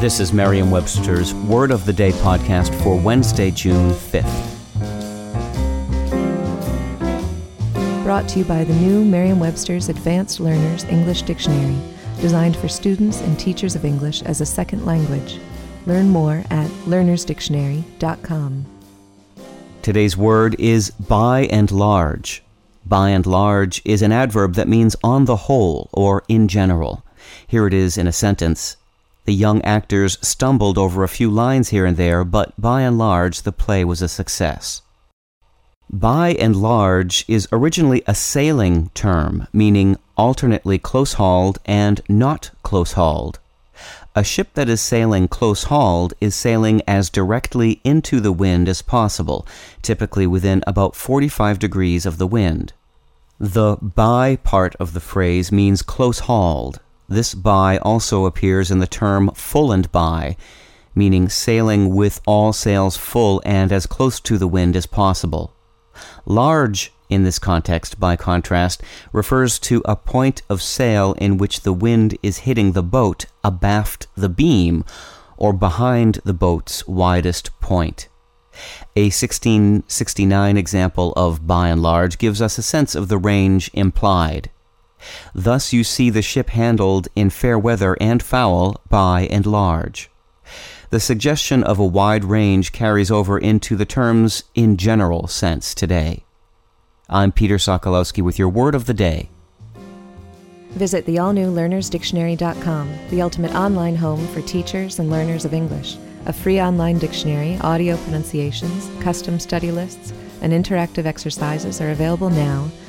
This is Merriam-Webster's Word of the Day podcast for Wednesday, June 5th. Brought to you by the new Merriam-Webster's Advanced Learners English Dictionary, designed for students and teachers of English as a second language. Learn more at learnersdictionary.com. Today's word is by and large. By and large is an adverb that means on the whole or in general. Here it is in a sentence. The young actors stumbled over a few lines here and there, but by and large the play was a success. By and large is originally a sailing term, meaning alternately close hauled and not close hauled. A ship that is sailing close hauled is sailing as directly into the wind as possible, typically within about 45 degrees of the wind. The by part of the phrase means close hauled, this by also appears in the term full and by, meaning sailing with all sails full and as close to the wind as possible. Large, in this context, by contrast, refers to a point of sail in which the wind is hitting the boat abaft the beam or behind the boat's widest point. A 1669 example of by and large gives us a sense of the range implied. Thus you see the ship handled in fair weather and foul by and large. The suggestion of a wide range carries over into the terms in general sense today. I'm Peter Sokolowski with your word of the day. Visit the all new learnersdictionary.com, the ultimate online home for teachers and learners of English. A free online dictionary, audio pronunciations, custom study lists, and interactive exercises are available now